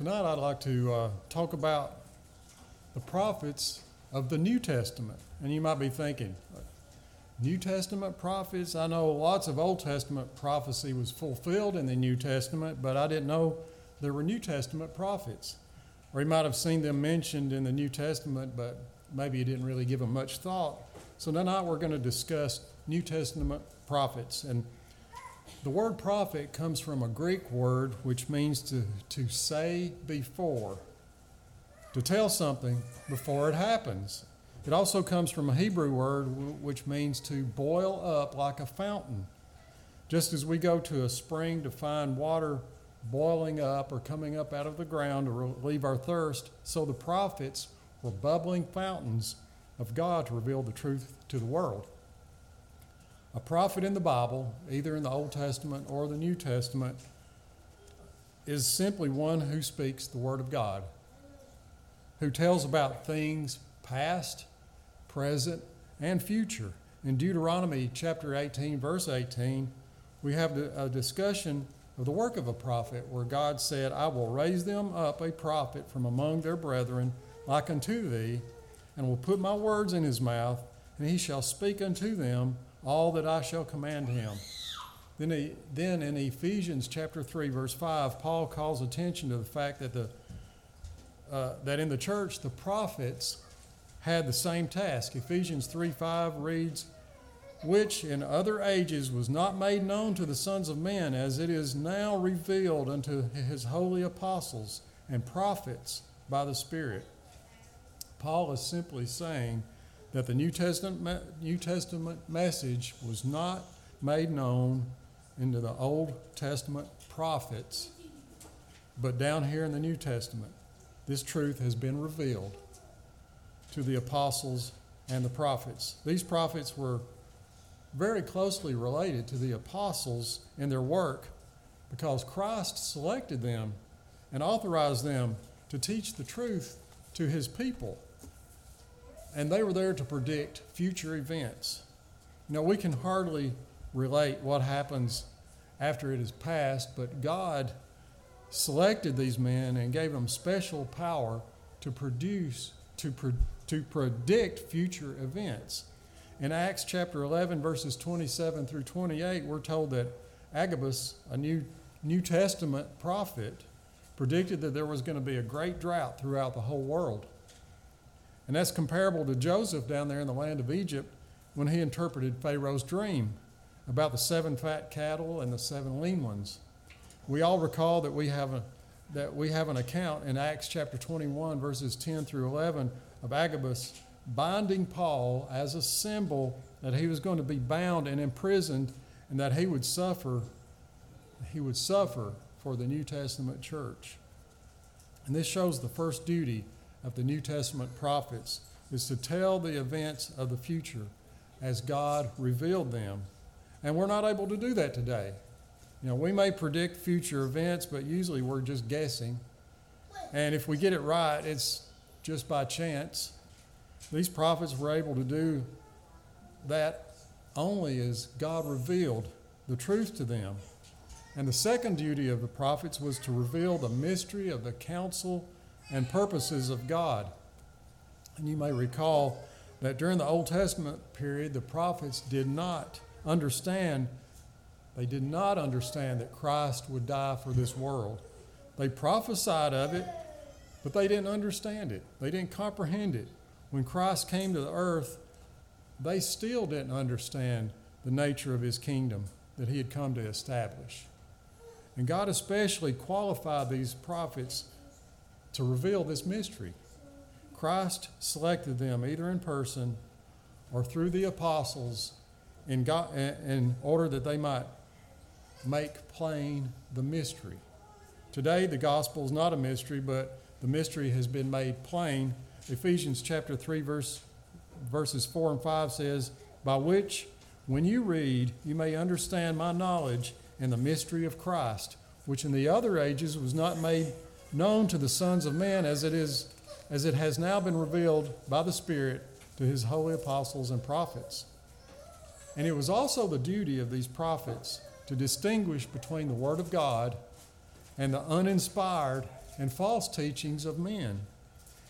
Tonight, I'd like to uh, talk about the prophets of the New Testament. And you might be thinking, New Testament prophets? I know lots of Old Testament prophecy was fulfilled in the New Testament, but I didn't know there were New Testament prophets. Or you might have seen them mentioned in the New Testament, but maybe you didn't really give them much thought. So tonight we're going to discuss New Testament prophets. And the word prophet comes from a Greek word which means to, to say before, to tell something before it happens. It also comes from a Hebrew word which means to boil up like a fountain. Just as we go to a spring to find water boiling up or coming up out of the ground to relieve our thirst, so the prophets were bubbling fountains of God to reveal the truth to the world. A prophet in the Bible, either in the Old Testament or the New Testament, is simply one who speaks the Word of God, who tells about things past, present, and future. In Deuteronomy chapter 18, verse 18, we have a discussion of the work of a prophet where God said, I will raise them up a prophet from among their brethren like unto thee, and will put my words in his mouth, and he shall speak unto them all that I shall command him. Then, he, then in Ephesians chapter 3, verse 5, Paul calls attention to the fact that, the, uh, that in the church the prophets had the same task. Ephesians 3 5 reads, Which in other ages was not made known to the sons of men, as it is now revealed unto his holy apostles and prophets by the Spirit. Paul is simply saying that the New Testament, New Testament message was not made known into the Old Testament prophets, but down here in the New Testament, this truth has been revealed to the apostles and the prophets. These prophets were very closely related to the apostles in their work because Christ selected them and authorized them to teach the truth to his people and they were there to predict future events. You know, we can hardly relate what happens after it is passed, but God selected these men and gave them special power to produce, to, pro, to predict future events. In Acts chapter 11, verses 27 through 28, we're told that Agabus, a New, New Testament prophet, predicted that there was going to be a great drought throughout the whole world. And that's comparable to Joseph down there in the land of Egypt when he interpreted Pharaoh's dream about the seven fat cattle and the seven lean ones. We all recall that we have a that we have an account in Acts chapter 21 verses 10 through 11 of Agabus binding Paul as a symbol that he was going to be bound and imprisoned and that he would suffer he would suffer for the New Testament church. And this shows the first duty of the New Testament prophets is to tell the events of the future as God revealed them. And we're not able to do that today. You know, we may predict future events, but usually we're just guessing. And if we get it right, it's just by chance. These prophets were able to do that only as God revealed the truth to them. And the second duty of the prophets was to reveal the mystery of the counsel and purposes of God. And you may recall that during the Old Testament period, the prophets did not understand, they did not understand that Christ would die for this world. They prophesied of it, but they didn't understand it, they didn't comprehend it. When Christ came to the earth, they still didn't understand the nature of his kingdom that he had come to establish. And God especially qualified these prophets to reveal this mystery. Christ selected them either in person or through the apostles in, God, in order that they might make plain the mystery. Today, the gospel is not a mystery, but the mystery has been made plain. Ephesians chapter 3, verse, verses 4 and 5 says, By which, when you read, you may understand my knowledge in the mystery of Christ, which in the other ages was not made known to the sons of men as it is as it has now been revealed by the Spirit to his holy apostles and prophets. And it was also the duty of these prophets to distinguish between the Word of God and the uninspired and false teachings of men.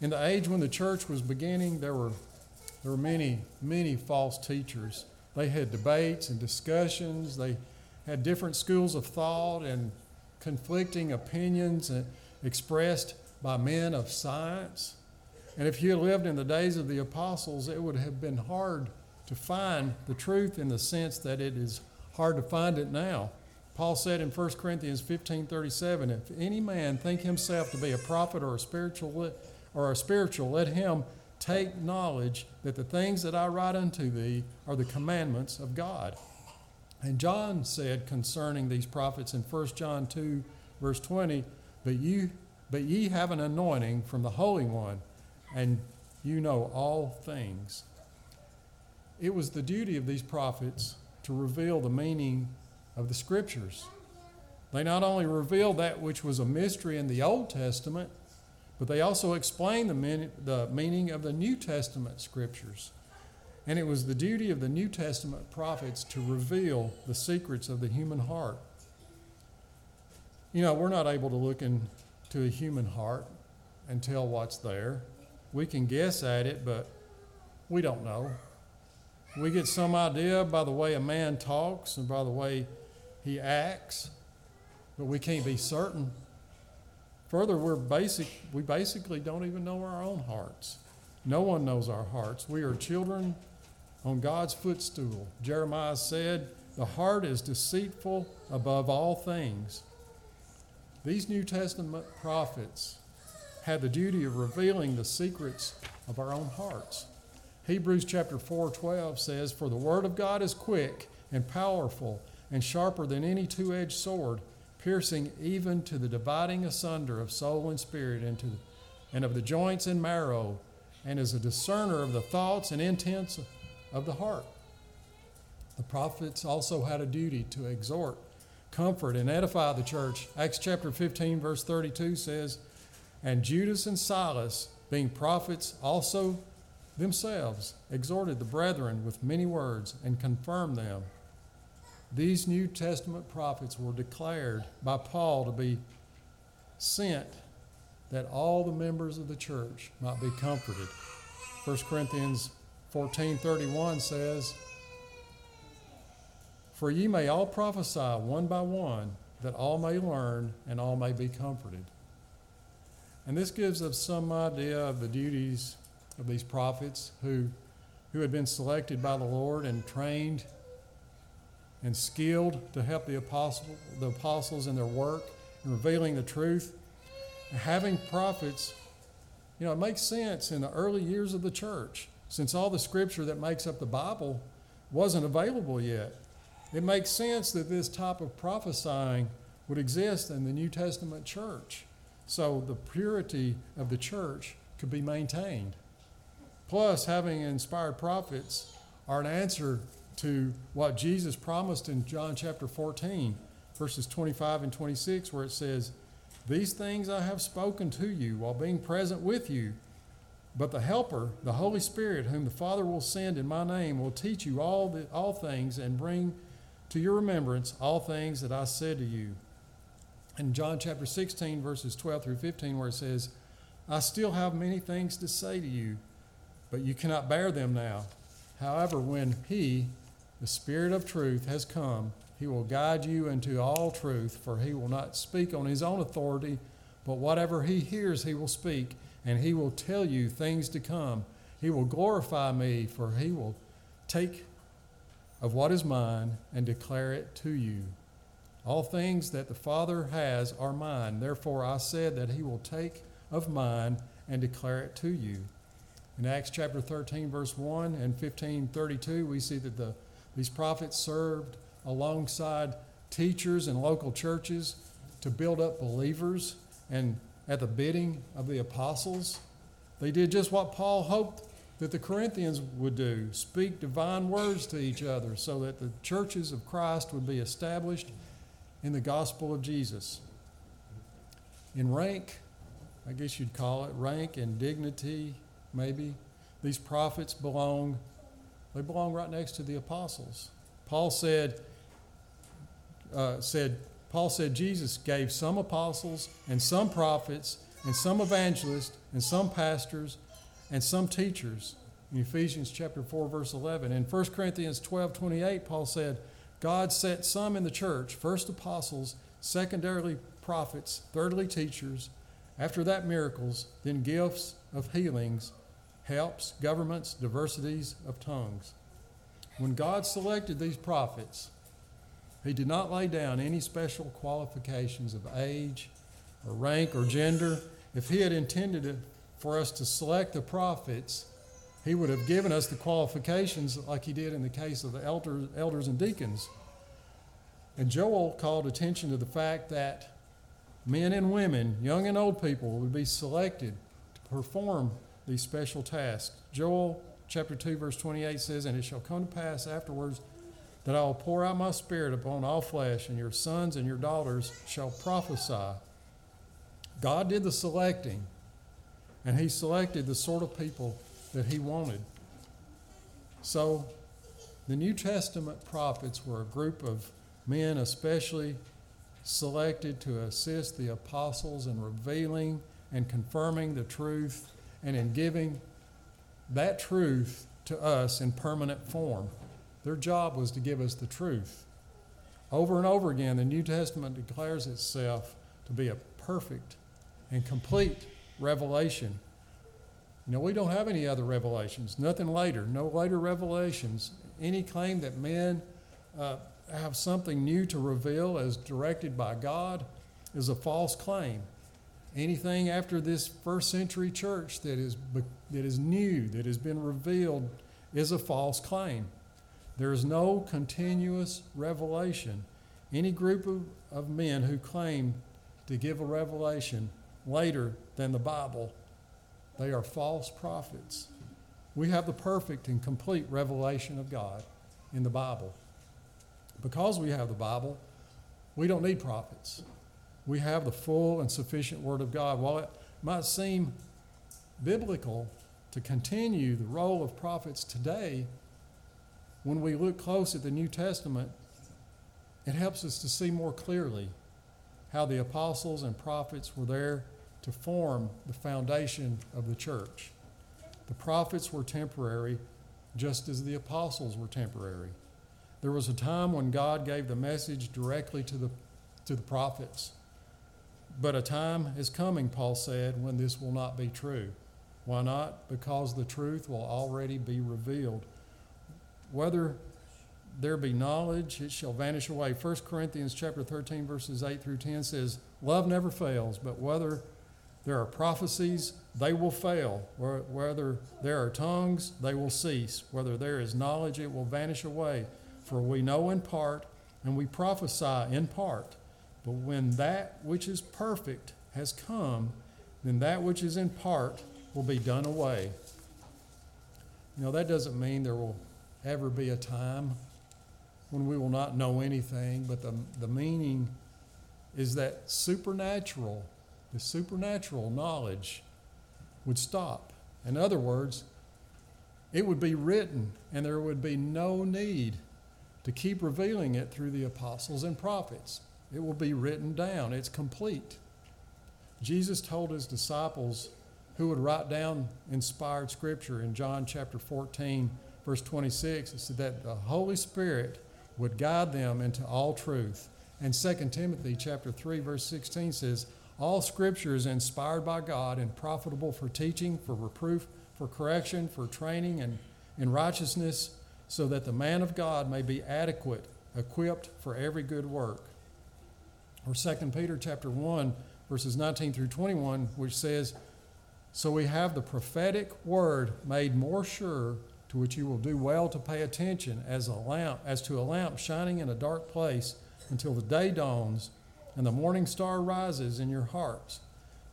In the age when the church was beginning, there were, there were many, many false teachers. They had debates and discussions, they had different schools of thought and conflicting opinions expressed by men of science. And if you lived in the days of the apostles, it would have been hard to find the truth in the sense that it is hard to find it now. Paul said in 1 Corinthians 15:37, "If any man think himself to be a prophet or a spiritual or a spiritual, let him take knowledge that the things that I write unto thee are the commandments of God." And John said concerning these prophets in 1 John 2 verse 20, "But you but ye have an anointing from the Holy One, and you know all things." It was the duty of these prophets to reveal the meaning of the scriptures. They not only revealed that which was a mystery in the Old Testament, but they also explained the, the meaning of the New Testament scriptures. And it was the duty of the New Testament prophets to reveal the secrets of the human heart. You know, we're not able to look into a human heart and tell what's there. We can guess at it, but we don't know. We get some idea by the way a man talks and by the way he acts, but we can't be certain. Further, we're basic, we basically don't even know our own hearts. No one knows our hearts. We are children on God's footstool. Jeremiah said, The heart is deceitful above all things. These New Testament prophets had the duty of revealing the secrets of our own hearts. Hebrews chapter 4:12 says, "For the word of God is quick and powerful and sharper than any two-edged sword, piercing even to the dividing asunder of soul and spirit and, to, and of the joints and marrow, and is a discerner of the thoughts and intents of the heart." The prophets also had a duty to exhort, comfort, and edify the church. Acts chapter 15, verse 32 says, And Judas and Silas, being prophets, also themselves exhorted the brethren with many words and confirmed them. These New Testament prophets were declared by Paul to be sent that all the members of the church might be comforted. 1 Corinthians 14:31 says, "For ye may all prophesy one by one, that all may learn and all may be comforted." And this gives us some idea of the duties of these prophets who, who had been selected by the Lord and trained and skilled to help the, apostle, the apostles in their work in revealing the truth. And having prophets, you know, it makes sense in the early years of the church, since all the scripture that makes up the Bible wasn't available yet. It makes sense that this type of prophesying would exist in the New Testament church. So the purity of the church could be maintained. Plus, having inspired prophets are an answer to what Jesus promised in John chapter 14, verses 25 and 26, where it says, These things I have spoken to you while being present with you. But the Helper, the Holy Spirit, whom the Father will send in my name, will teach you all, the, all things and bring to your remembrance all things that I said to you. In John chapter 16, verses 12 through 15, where it says, I still have many things to say to you but you cannot bear them now. However, when He, the Spirit of truth, has come, He will guide you into all truth, for He will not speak on His own authority, but whatever He hears, He will speak, and He will tell you things to come. He will glorify me, for He will take of what is mine and declare it to you. All things that the Father has are mine. Therefore, I said that He will take of mine and declare it to you. In Acts chapter 13, verse 1 and 15, 32, we see that the, these prophets served alongside teachers and local churches to build up believers and at the bidding of the apostles. They did just what Paul hoped that the Corinthians would do speak divine words to each other so that the churches of Christ would be established in the gospel of Jesus. In rank, I guess you'd call it, rank and dignity maybe. These prophets belong, they belong right next to the apostles. Paul said, uh, said, Paul said Jesus gave some apostles and some prophets and some evangelists and some pastors and some teachers. In Ephesians chapter 4 verse 11 in 1 Corinthians 12:28 Paul said God set some in the church, first apostles, secondarily prophets, thirdly teachers, after that miracles, then gifts of healings, helps, governments, diversities of tongues. When God selected these prophets, he did not lay down any special qualifications of age or rank or gender. If he had intended for us to select the prophets, he would have given us the qualifications like he did in the case of the elders, elders and deacons. And Joel called attention to the fact that men and women, young and old people, would be selected to perform these special tasks. Joel chapter 2, verse 28 says, And it shall come to pass afterwards that I will pour out my spirit upon all flesh, and your sons and your daughters shall prophesy. God did the selecting, and He selected the sort of people that He wanted. So, the New Testament prophets were a group of men, especially selected to assist the apostles in revealing and confirming the truth and in giving that truth to us in permanent form. Their job was to give us the truth. Over and over again, the New Testament declares itself to be a perfect and complete revelation. You know, we don't have any other revelations, nothing later, no later revelations. Any claim that men uh, have something new to reveal as directed by God is a false claim. Anything after this first century church that is, that is new, that has been revealed, is a false claim. There is no continuous revelation. Any group of, of men who claim to give a revelation later than the Bible, they are false prophets. We have the perfect and complete revelation of God in the Bible. Because we have the Bible, we don't need prophets. We have the full and sufficient Word of God. While it might seem biblical to continue the role of prophets today, when we look close at the New Testament, it helps us to see more clearly how the apostles and prophets were there to form the foundation of the church. The prophets were temporary, just as the apostles were temporary. There was a time when God gave the message directly to the, to the prophets. But a time is coming, Paul said, when this will not be true. Why not? Because the truth will already be revealed whether there be knowledge, it shall vanish away. 1 Corinthians chapter 13, verses 8 through 10 says, Love never fails, but whether there are prophecies, they will fail. Whether there are tongues, they will cease. Whether there is knowledge, it will vanish away. For we know in part, and we prophesy in part. But when that which is perfect has come, then that which is in part will be done away. You know, that doesn't mean there will ever be a time when we will not know anything, but the, the meaning is that supernatural, the supernatural knowledge would stop. In other words, it would be written, and there would be no need to keep revealing it through the apostles and prophets. It will be written down, it's complete. Jesus told his disciples who would write down inspired scripture in John chapter 14 verse 26, it said that the Holy Spirit would guide them into all truth. And 2 Timothy chapter 3, verse 16 says, All scripture is inspired by God and profitable for teaching, for reproof, for correction, for training and in righteousness, so that the man of God may be adequate, equipped for every good work. Or 2 Peter chapter 1, verses 19 through 21, which says, So we have the prophetic word made more sure to which you will do well to pay attention as a lamp as to a lamp shining in a dark place until the day dawns and the morning star rises in your hearts.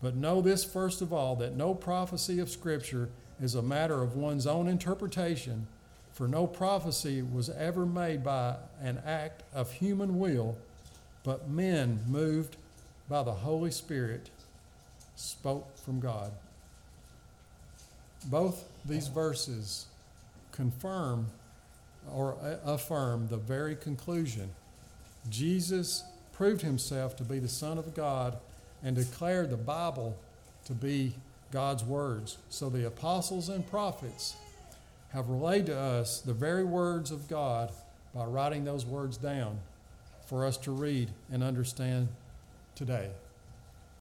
But know this first of all that no prophecy of Scripture is a matter of one's own interpretation, for no prophecy was ever made by an act of human will, but men moved by the Holy Spirit spoke from God. Both these verses confirm or affirm the very conclusion. Jesus proved himself to be the Son of God and declared the Bible to be God's words. So the apostles and prophets have relayed to us the very words of God by writing those words down for us to read and understand today.